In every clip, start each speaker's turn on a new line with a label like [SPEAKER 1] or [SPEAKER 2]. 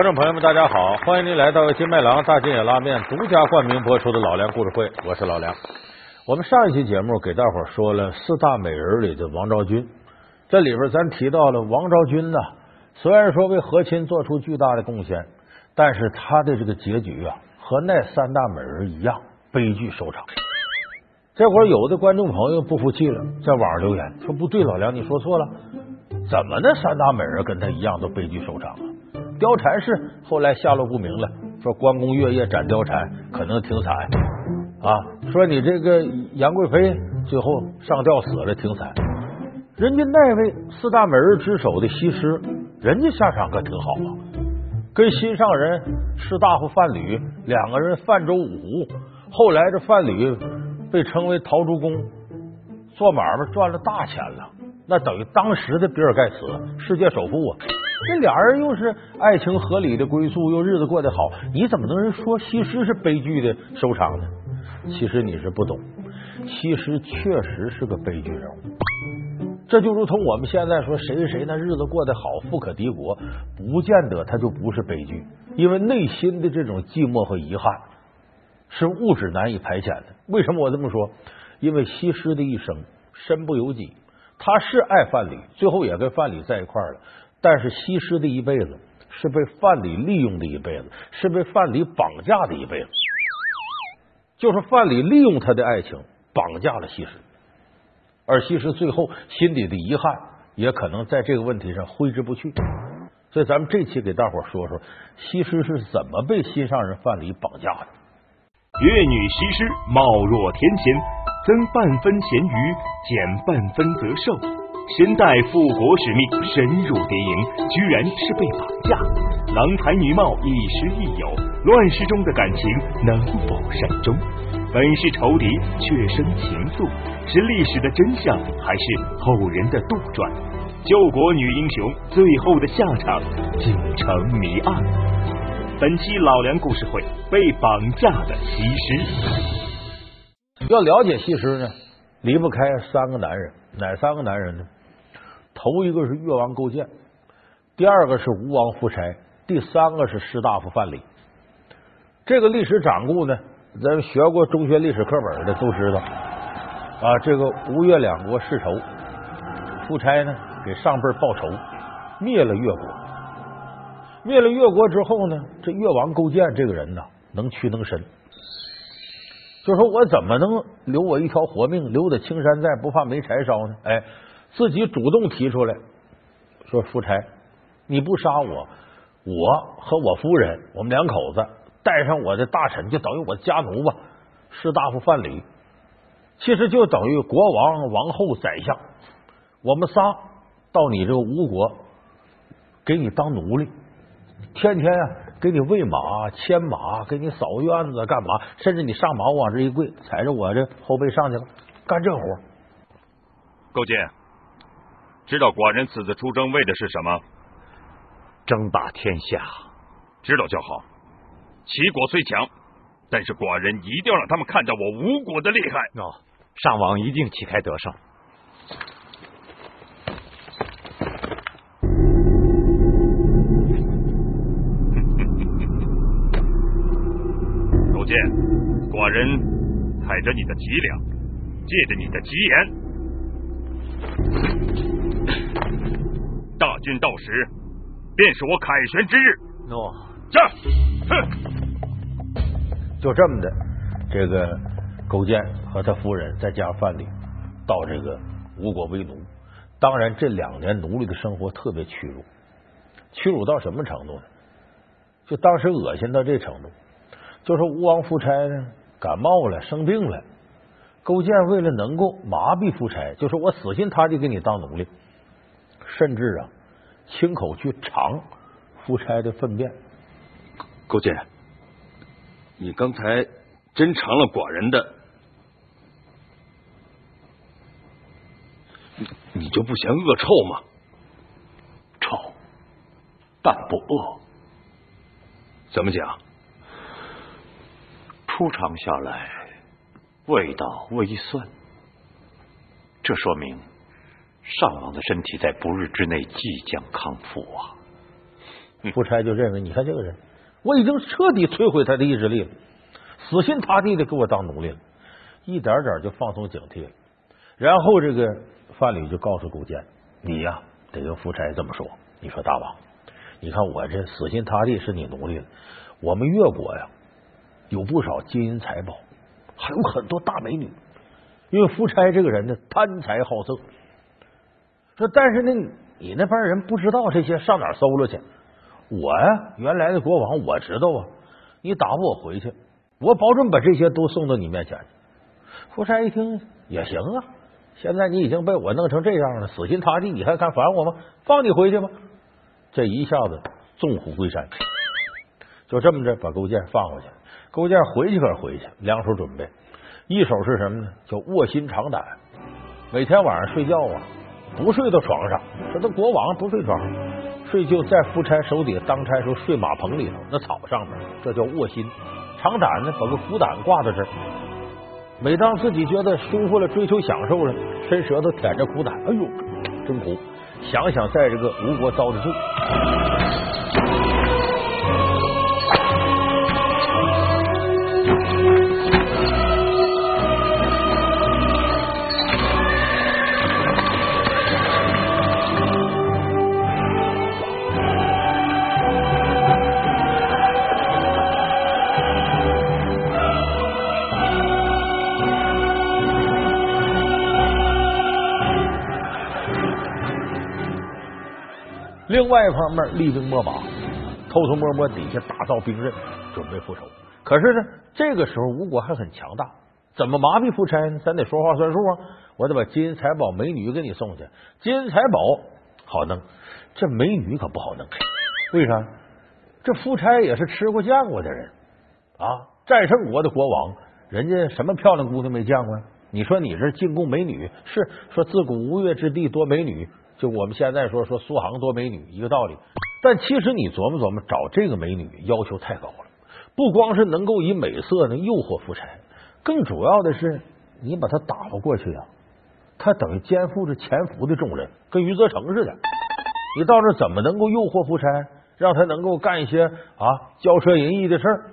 [SPEAKER 1] 观众朋友们，大家好！欢迎您来到金麦郎大金野拉面独家冠名播出的《老梁故事会》，我是老梁。我们上一期节目给大伙说了四大美人里的王昭君，这里边咱提到了王昭君呢，虽然说为和亲做出巨大的贡献，但是她的这个结局啊，和那三大美人一样悲剧收场。这会儿有的观众朋友不服气了，在网上留言说：“不对，老梁你说错了，怎么那三大美人跟她一样都悲剧收场啊？”貂蝉是后来下落不明了，说关公月夜斩貂蝉可能挺惨啊。说你这个杨贵妃最后上吊死了挺惨，人家那位四大美人之首的西施，人家下场可挺好啊，跟心上人士大夫范蠡两个人泛舟五湖，后来这范蠡被称为陶朱公，做买卖赚了大钱了，那等于当时的比尔盖茨，世界首富啊。这俩人又是爱情合理的归宿，又日子过得好，你怎么能说西施是悲剧的收场呢？其实你是不懂，西施确实是个悲剧人物。这就如同我们现在说谁谁那日子过得好，富可敌国，不见得他就不是悲剧，因为内心的这种寂寞和遗憾是物质难以排遣的。为什么我这么说？因为西施的一生身不由己，他是爱范蠡，最后也跟范蠡在一块了。但是西施的一辈子是被范蠡利用的一辈子，是被范蠡绑架的一辈子。就是范蠡利用他的爱情绑架了西施，而西施最后心底的遗憾也可能在这个问题上挥之不去。所以咱们这期给大伙说说西施是怎么被心上人范蠡绑架的。
[SPEAKER 2] 越女西施貌若天仙，增半分咸鱼，减半分则寿。身带复国使命，深入敌营，居然是被绑架。郎才女貌，亦师亦友，乱世中的感情能否善终？本是仇敌，却生情愫，是历史的真相，还是后人的杜撰？救国女英雄最后的下场竟成谜案。本期老梁故事会：被绑架的西
[SPEAKER 1] 施。要了解西施呢，离不开三个男人，哪三个男人呢？头一个是越王勾践，第二个是吴王夫差，第三个是士大夫范蠡。这个历史掌故呢，咱们学过中学历史课本的都知道啊。这个吴越两国世仇，夫差呢给上辈报仇，灭了越国。灭了越国之后呢，这越王勾践这个人呢，能屈能伸，就说我怎么能留我一条活命，留得青山在，不怕没柴烧呢？哎。自己主动提出来，说：“夫差，你不杀我，我和我夫人，我们两口子带上我的大臣，就等于我的家奴吧。士大夫范蠡，其实就等于国王、王后、宰相，我们仨到你这个吴国，给你当奴隶，天天啊给你喂马、牵马，给你扫院子，干嘛？甚至你上马，我往这一跪，踩着我这后背上去了，干这活。”
[SPEAKER 3] 勾践。知道寡人此次出征为的是什么？
[SPEAKER 4] 争霸天下。
[SPEAKER 3] 知道就好。齐国虽强，但是寡人一定要让他们看到我吴国的厉害。
[SPEAKER 4] 哦，上王一定旗开得胜。
[SPEAKER 3] 勾践，寡人踩着你的脊梁，借着你的吉言。大军到时，便是我凯旋之日。
[SPEAKER 4] 诺，
[SPEAKER 3] 驾！
[SPEAKER 1] 哼，就这么的，这个勾践和他夫人再加上范蠡，到这个吴国为奴。当然，这两年奴隶的生活特别屈辱，屈辱到什么程度呢？就当时恶心到这程度，就说吴王夫差呢感冒了，生病了，勾践为了能够麻痹夫差，就说我死心塌地给你当奴隶。甚至啊，亲口去尝夫差的粪便。
[SPEAKER 5] 勾践，你刚才真尝了寡人的，你你就不嫌恶臭吗？
[SPEAKER 4] 臭，但不恶。
[SPEAKER 5] 怎么讲？
[SPEAKER 4] 初尝下来，味道微酸，这说明。上王的身体在不日之内即将康复啊！
[SPEAKER 1] 夫差就认为，你看这个人，我已经彻底摧毁他的意志力了，死心塌地的给我当奴隶了，一点点就放松警惕了。然后这个范蠡就告诉勾践，你呀得跟夫差这么说，你说大王，你看我这死心塌地是你奴隶了，我们越国呀有不少金银财宝，还有很多大美女。因为夫差这个人呢，贪财好色。说，但是呢，你那帮人不知道这些，上哪搜罗去？我呀，原来的国王，我知道啊。你打发我回去，我保准把这些都送到你面前。夫差一听也行啊，现在你已经被我弄成这样了，死心塌地，你还敢烦我吗？放你回去吧。这一下子纵虎归山，就这么着把勾践放回去。勾践回去可回去，两手准备。一手是什么呢？叫卧薪尝胆。每天晚上睡觉啊，不睡到床上。说他国王不睡床，睡就在夫差手底下当差时候睡马棚里头那草上面，这叫卧薪尝胆呢。把个苦胆挂在这儿，每当自己觉得舒服了，追求享受了，伸舌头舔着苦胆，哎呦，真苦！想想在这个吴国遭的罪。另外一方面，厉兵秣马，偷偷摸摸底下打造兵刃，准备复仇。可是呢，这个时候吴国还很强大，怎么麻痹夫差呢？咱得说话算数啊！我得把金银财宝、美女给你送去。金银财宝好弄，这美女可不好弄。为啥？这夫差也是吃过见过的人啊，战胜国的国王，人家什么漂亮姑娘没见过呀？你说你这进贡美女，是说自古吴越之地多美女。就我们现在说说苏杭多美女一个道理，但其实你琢磨琢磨，找这个美女要求太高了。不光是能够以美色呢诱惑夫差，更主要的是你把他打发过去呀，他等于肩负着潜伏的重任，跟余则成似的。你到这怎么能够诱惑夫差，让他能够干一些啊骄奢淫逸的事儿？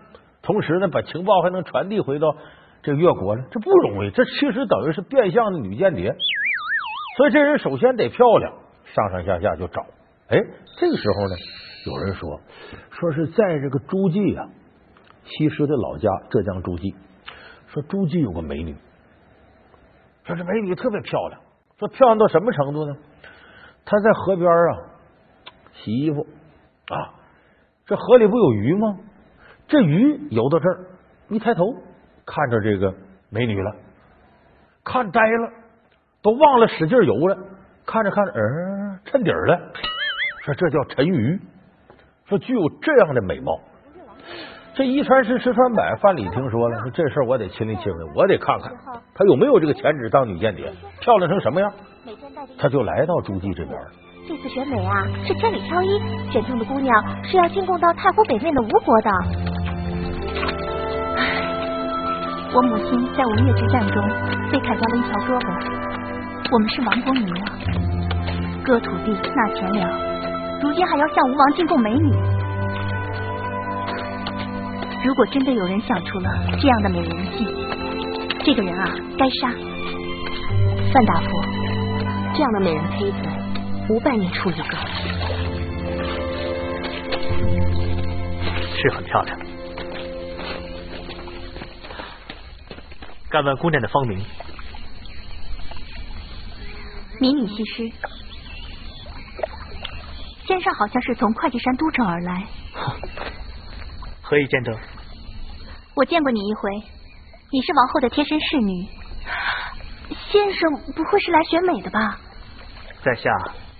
[SPEAKER 1] 同时呢，把情报还能传递回到这越国呢？这不容易，这其实等于是变相的女间谍。所以这人首先得漂亮，上上下下就找。哎，这个时候呢，有人说，说是在这个诸暨啊，西施的老家浙江诸暨，说诸暨有个美女，说这美女特别漂亮，说漂亮到什么程度呢？她在河边啊洗衣服啊，这河里不有鱼吗？这鱼游到这儿，一抬头看着这个美女了，看呆了。都忘了使劲游了，看着看着，嗯，沉底了。说这叫沉鱼，说具有这样的美貌。这一传十，十传百，范蠡听说了，说这事我得亲力亲为，我得看看他有没有这个潜质当女间谍，漂亮成什么样。他就来到诸暨这边。
[SPEAKER 6] 这次选美啊，是千里挑一，选中的姑娘是要进贡到太湖北面的吴国的。我母亲在吴越之战中被砍掉了一条胳膊。我们是亡国奴啊，割土地纳钱粮，如今还要向吴王进贡美女。如果真的有人想出了这样的美人计，这个人啊，该杀。范大夫，这样的美人胚子，五百年出一个，
[SPEAKER 7] 是很漂亮。敢问姑娘的芳名？
[SPEAKER 6] 民女西施，先生好像是从会稽山都城而来。
[SPEAKER 7] 何以见得？
[SPEAKER 6] 我见过你一回，你是王后的贴身侍女。先生不会是来选美的吧？
[SPEAKER 7] 在下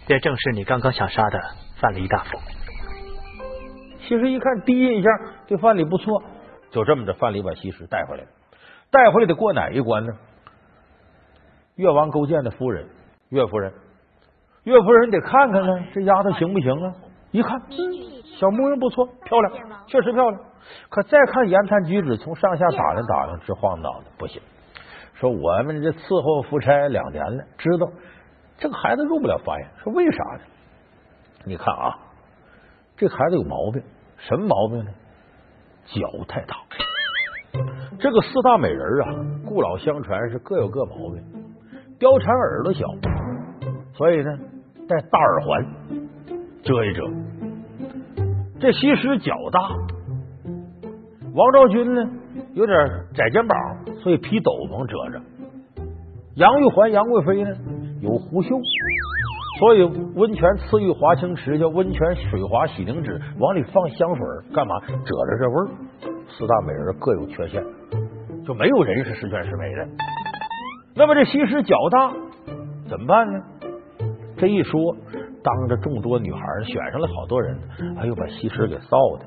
[SPEAKER 7] 便正是你刚刚想杀的范蠡大夫。
[SPEAKER 1] 其实一看第一印象对范蠡不错，就这么着，范蠡把西施带回来了。带回来得过哪一关呢？越王勾践的夫人。岳夫人，岳夫人得看看呢，这丫头行不行啊？一看，小模样不错，漂亮，确实漂亮。可再看言谈举止，从上下打量打量，直晃脑袋，不行。说我们这伺候夫差两年了，知道这个孩子入不了法眼。说为啥呢？你看啊，这孩子有毛病，什么毛病呢？脚太大。这个四大美人啊，故老相传是各有各毛病。貂蝉耳朵小，所以呢戴大耳环遮一遮。这西施脚大，王昭君呢有点窄肩膀，所以披斗篷遮着。杨玉环、杨贵妃呢有狐袖，所以温泉赐浴华清池，叫温泉水滑洗凝脂，往里放香水干嘛？遮着这味儿。四大美人各有缺陷，就没有人是十全十美的。那么这西施脚大怎么办呢？这一说，当着众多女孩选上了好多人，哎呦，把西施给臊的。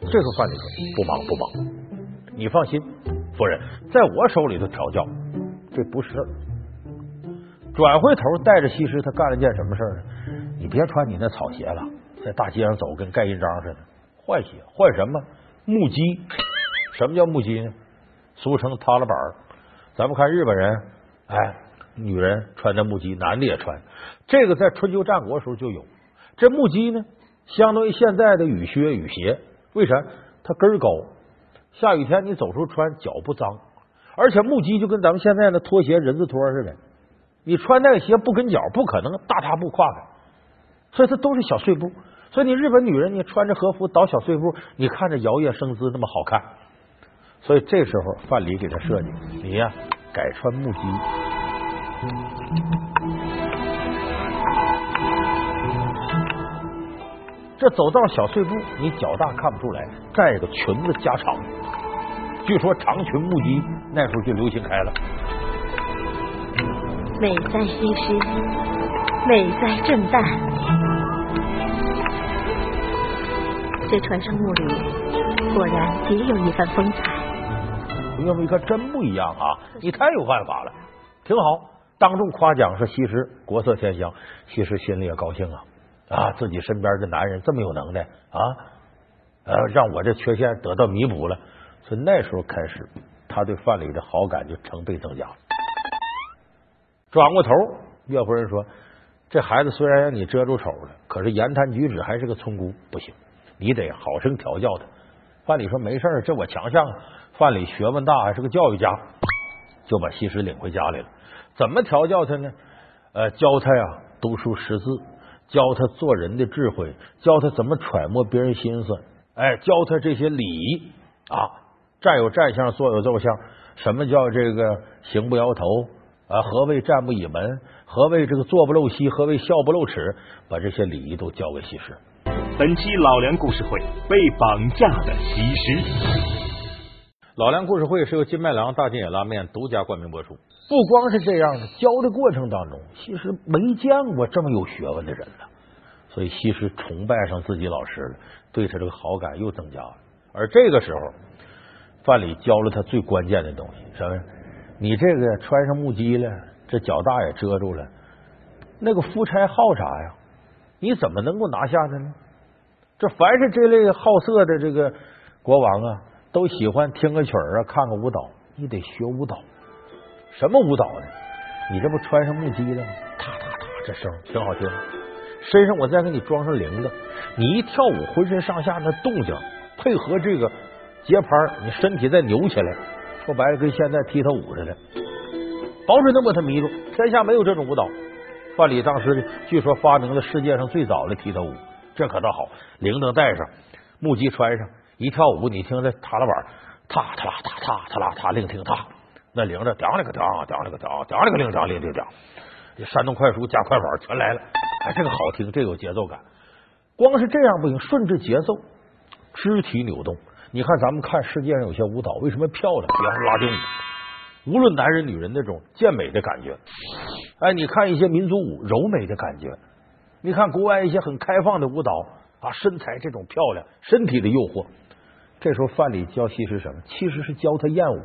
[SPEAKER 1] 这个范蠡说不忙不忙，你放心，夫人在我手里头调教，这不是事儿。转回头带着西施，他干了件什么事儿呢？你别穿你那草鞋了，在大街上走跟盖印章似的，换鞋换什么？木屐，什么叫木屐呢？俗称塌了板儿。咱们看日本人，哎，女人穿的木屐，男的也穿。这个在春秋战国时候就有。这木屐呢，相当于现在的雨靴、雨鞋。为啥？它跟高，下雨天你走时候穿脚不脏。而且木屐就跟咱们现在的拖鞋人字拖似的，你穿那个鞋不跟脚，不可能大踏步跨开。所以它都是小碎步。所以你日本女人，你穿着和服倒小碎步，你看着摇曳生姿那么好看。所以这时候范蠡给他设计，你呀改穿木屐。这走道小碎步，你脚大看不出来。再一个裙子加长，据说长裙木屐那时候就流行开了。
[SPEAKER 8] 美哉西施，美哉正旦。这船上木驴果然别有一番风采。
[SPEAKER 1] 岳父一看，真不一样啊！你太有办法了，挺好。当众夸奖说西施国色天香，西施心里也高兴啊啊！自己身边的男人这么有能耐啊，呃，让我这缺陷得到弥补了。从那时候开始，他对范蠡的好感就成倍增加。转过头，岳夫人说：“这孩子虽然让你遮住丑了，可是言谈举止还是个村姑，不行。”你得好生调教他。范蠡说：“没事这我强项。”范蠡学问大，还是个教育家，就把西施领回家里了。怎么调教他呢？呃，教他呀读书识字，教他做人的智慧，教他怎么揣摩别人心思。哎，教他这些礼仪啊，站有站相，坐有坐相。什么叫这个行不摇头啊？何谓站不倚门？何谓这个坐不露膝？何谓笑不露齿？把这些礼仪都教给西施。
[SPEAKER 2] 本期老梁故事会被绑架的西施。
[SPEAKER 1] 老梁故事会是由金麦郎大金野拉面独家冠名播出。不光是这样的，教的过程当中，西施没见过这么有学问的人了，所以西施崇拜上自己老师了，对他这个好感又增加了。而这个时候，范蠡教了他最关键的东西，什么？你这个穿上木屐了，这脚大也遮住了，那个夫差好啥呀？你怎么能够拿下他呢？这凡是这类好色的这个国王啊，都喜欢听个曲儿啊，看个舞蹈。你得学舞蹈，什么舞蹈呢？你这不穿上木屐了吗？踏踏踏，这声挺好听。身上我再给你装上铃铛，你一跳舞，浑身上下那动静，配合这个节拍，你身体再扭起来，说白了跟现在踢踏舞似的，保准能把他迷住。天下没有这种舞蹈。范蠡当时据说发明了世界上最早的踢踏舞。这可倒好，铃铛带上，木屐穿上，一跳舞，你听这踏拉板，踏踏啦踏踏踏啦踏，另听踏，那铃铛叮了个叮，叮了个叮，叮了个铃铛铃叮叮，这山东快书加快板全来了，哎，这个好听，这有节奏感。光是这样不行，顺着节奏，肢体扭动。你看咱们看世界上有些舞蹈为什么漂亮？比方说拉丁舞，无论男人女人那种健美的感觉。哎，你看一些民族舞，柔美的感觉。你看国外一些很开放的舞蹈啊，身材这种漂亮，身体的诱惑。这时候范蠡教西施什么？其实是教他艳舞，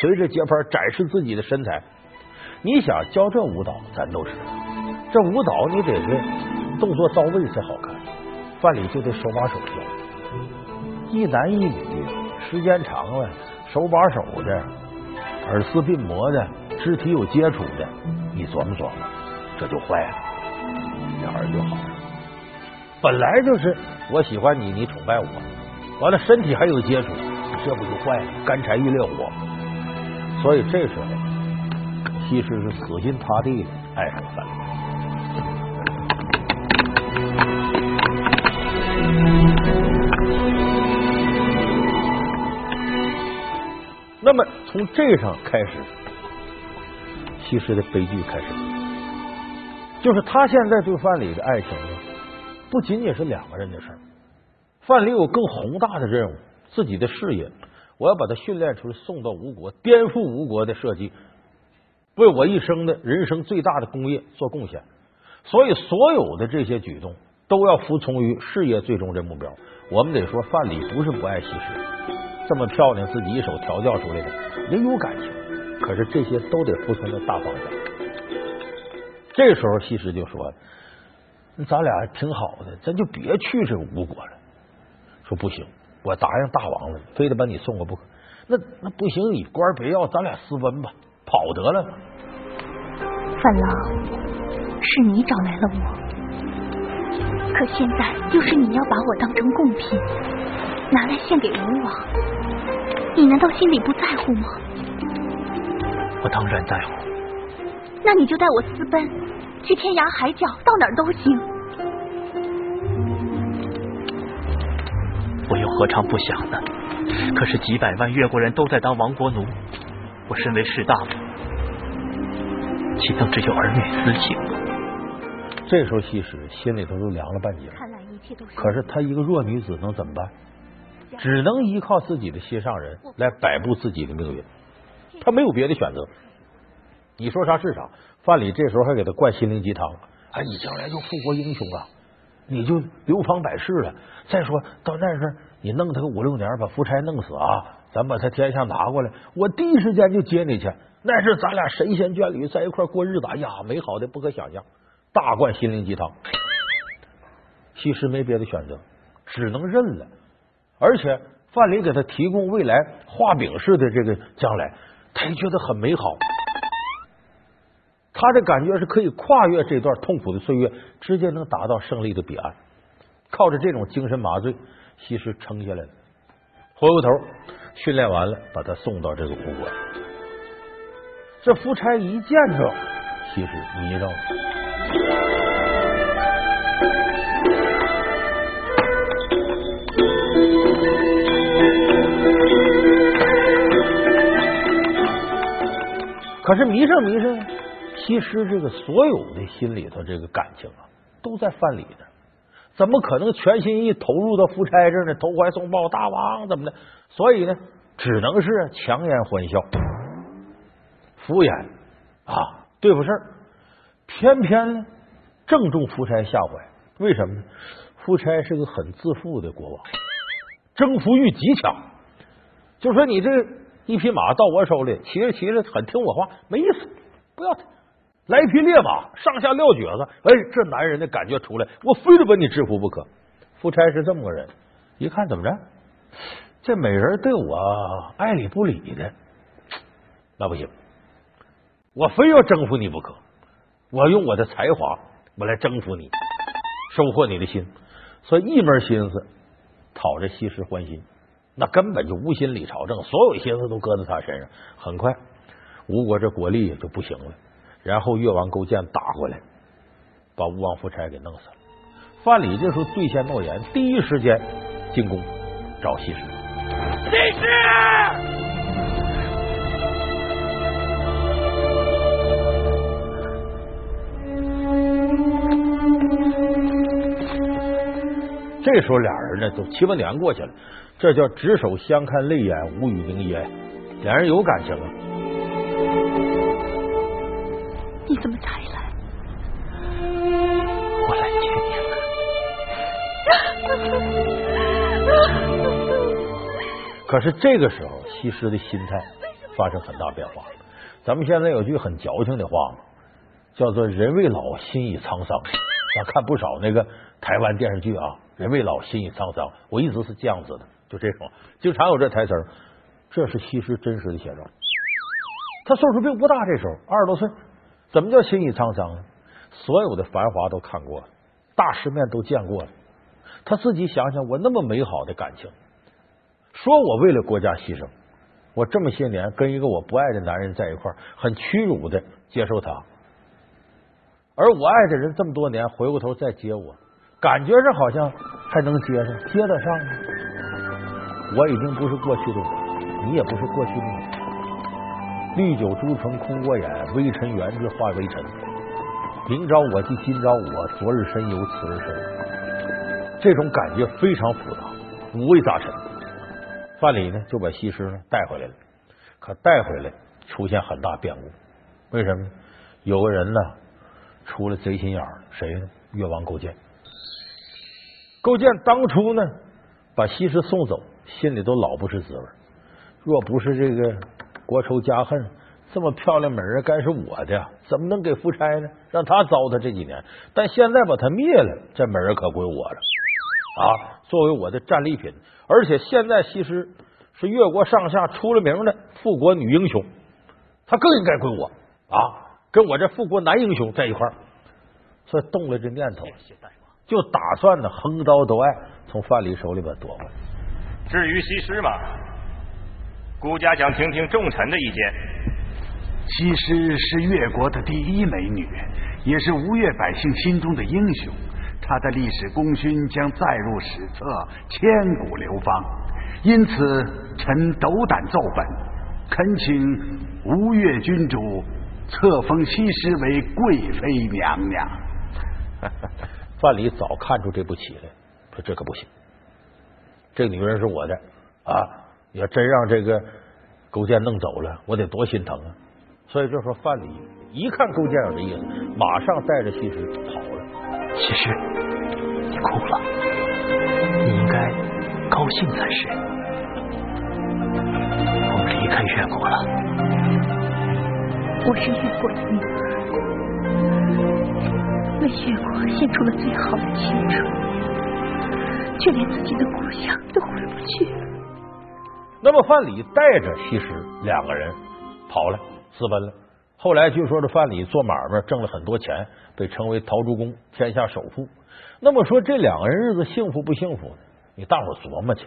[SPEAKER 1] 随着节拍展示自己的身材。你想教这舞蹈，咱都知道，这舞蹈你得是动作到位才好看。范蠡就得手把手教，一男一女，时间长了，手把手的，耳丝鬓膜的，肢体有接触的，你琢磨琢磨，这就坏了。就好了，本来就是我喜欢你，你崇拜我，完了身体还有接触，这不就坏了？干柴遇烈火。所以这时候，西施是死心塌地的爱上了范蠡。那么从这上开始，西施的悲剧开始，就是他现在对范蠡的爱情呢，不仅仅是两个人的事儿。范蠡有更宏大的任务，自己的事业，我要把他训练出来，送到吴国，颠覆吴国的设计，为我一生的人生最大的功业做贡献。所以，所有的这些举动都要服从于事业最终的目标。我们得说，范蠡不是不爱西施。这么漂亮，自己一手调教出来的也有感情，可是这些都得服从的大方向。这时候西施就说：“咱俩挺好的，咱就别去这吴国了。”说不行，我答应大王了，非得把你送过不可。那那不行，你官别要，咱俩私奔吧，跑得了。
[SPEAKER 6] 范郎，是你找来了我，可现在又是你要把我当成贡品，拿来献给吴王。你难道心里不在乎吗？
[SPEAKER 7] 我当然在乎。
[SPEAKER 6] 那你就带我私奔，去天涯海角，到哪儿都行。
[SPEAKER 7] 我又何尝不想呢？可是几百万越国人都在当亡国奴，我身为士大夫，岂能只有儿女私情？
[SPEAKER 1] 这时候西施心里头都凉了半截。可是她一个弱女子能怎么办？只能依靠自己的心上人来摆布自己的命运，她没有别的选择。你说啥是啥。范蠡这时候还给他灌心灵鸡汤，哎，你将来就复国英雄啊，你就流芳百世了。再说到那时你弄他个五六年，把夫差弄死啊，咱把他天下拿过来，我第一时间就接你去。那是咱俩神仙眷侣在一块过日子，哎呀，美好的不可想象。大灌心灵鸡汤，其实没别的选择，只能认了。而且范蠡给他提供未来画饼式的这个将来，他也觉得很美好。他的感觉是可以跨越这段痛苦的岁月，直接能达到胜利的彼岸。靠着这种精神麻醉，西施撑下来了。回过头训练完了，把他送到这个吴国。这夫差一见着西施，迷上了。可是迷上迷上，其实这个所有的心里头这个感情啊，都在范蠡那，怎么可能全心意投入到夫差这呢？投怀送抱，大王怎么的？所以呢，只能是强颜欢笑，敷衍啊，对付事儿。偏偏呢，正中夫差下怀。为什么呢？夫差是个很自负的国王，征服欲极强。就说你这。一匹马到我手里，骑着骑着很听我话，没意思，不要他。来一匹烈马，上下撂蹶子，哎，这男人的感觉出来，我非得把你制服不可。夫差是这么个人，一看怎么着，这美人对我爱理不理的，那不行，我非要征服你不可。我用我的才华，我来征服你，收获你的心，所以一门心思讨这西施欢心。那根本就无心理朝政，所有心思都搁在他身上。很快，吴国这国力就不行了。然后越王勾践打过来，把吴王夫差给弄死了。范蠡这时候兑现诺言，第一时间进宫找西施。
[SPEAKER 9] 西施，
[SPEAKER 1] 这时候俩人呢，都七八年过去了。这叫执手相看泪眼无语凝噎，俩人有感情啊！
[SPEAKER 6] 你怎么才来？
[SPEAKER 7] 我来接
[SPEAKER 1] 你了。可是这个时候，西施的心态发生很大变化。咱们现在有句很矫情的话嘛，叫做“人未老，心已沧桑”。咱看不少那个台湾电视剧啊，“人未老，心已沧桑”，我一直是这样子的。就这种，经常有这台词儿，这是西施真实的写照。他岁数并不大，这时候二十多岁，怎么叫心已沧桑呢？所有的繁华都看过了，大世面都见过了，他自己想想，我那么美好的感情，说我为了国家牺牲，我这么些年跟一个我不爱的男人在一块，很屈辱的接受他，而我爱的人这么多年回过头再接我，感觉上好像还能接上，接得上吗？我已经不是过去的我，你也不是过去的你。绿酒朱唇空过眼，微尘缘字化微尘。明朝我即，今朝我，昨日身有，此日身。这种感觉非常复杂，五味杂陈。范蠡呢，就把西施呢带回来了。可带回来出现很大变故，为什么？有个人呢出了贼心眼儿，谁呢？越王勾践。勾践当初呢把西施送走，心里都老不是滋味。若不是这个。国仇家恨，这么漂亮美人该是我的，怎么能给夫差呢？让他糟蹋这几年，但现在把他灭了，这美人可归我了啊！作为我的战利品，而且现在西施是越国上下出了名的复国女英雄，她更应该归我啊！跟我这复国男英雄在一块儿，所以动了这念头，就打算呢横刀夺爱，从范蠡手里边夺回来。
[SPEAKER 2] 至于西施嘛。孤家想听听众臣的意见。
[SPEAKER 10] 西施是越国的第一美女，也是吴越百姓心中的英雄。她的历史功勋将载入史册，千古流芳。因此，臣斗胆奏本，恳请吴越君主册封西施为贵妃娘娘。
[SPEAKER 1] 范蠡早看出这步棋来，说这可不行，这女人是我的啊。要真让这个勾践弄走了，我得多心疼啊！所以就说范蠡一看勾践有这意思，马上带着西施跑了。
[SPEAKER 7] 西施，你哭了，你应该高兴才是。我们离开越国了。
[SPEAKER 6] 我是越国的女儿，为越国献出了最好的青春，却连自己的故乡都回不去了。
[SPEAKER 1] 那么范蠡带着西施两个人跑了，私奔了。后来据说这范蠡做买卖挣了很多钱，被称为陶朱公，天下首富。那么说这两个人日子幸福不幸福呢？你大伙琢磨去。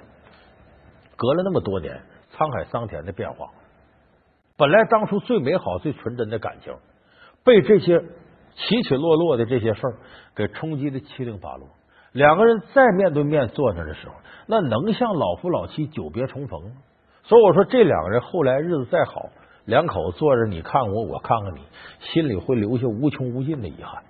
[SPEAKER 1] 隔了那么多年，沧海桑田的变化，本来当初最美好、最纯真的感情，被这些起起落落的这些事儿给冲击的七零八落。两个人再面对面坐那的时候，那能像老夫老妻久别重逢吗？所以我说，这两个人后来日子再好，两口子坐着，你看我，我看看你，心里会留下无穷无尽的遗憾。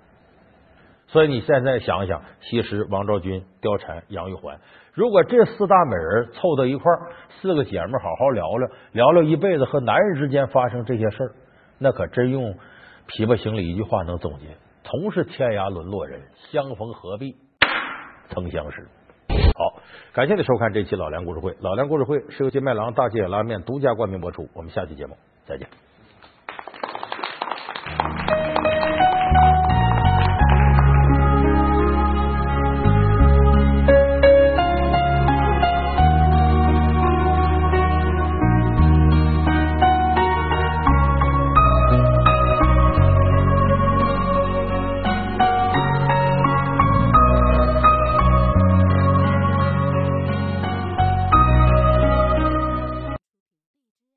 [SPEAKER 1] 所以你现在想想，西施、王昭君、貂蝉、杨玉环，如果这四大美人凑到一块儿，四个姐妹好好聊聊，聊聊一辈子和男人之间发生这些事儿，那可真用《琵琶行》里一句话能总结：同是天涯沦落人，相逢何必曾相识。好，感谢你收看这期老梁故事会。老梁故事会是由金麦郎大吉野拉面独家冠名播出。我们下期节目再见。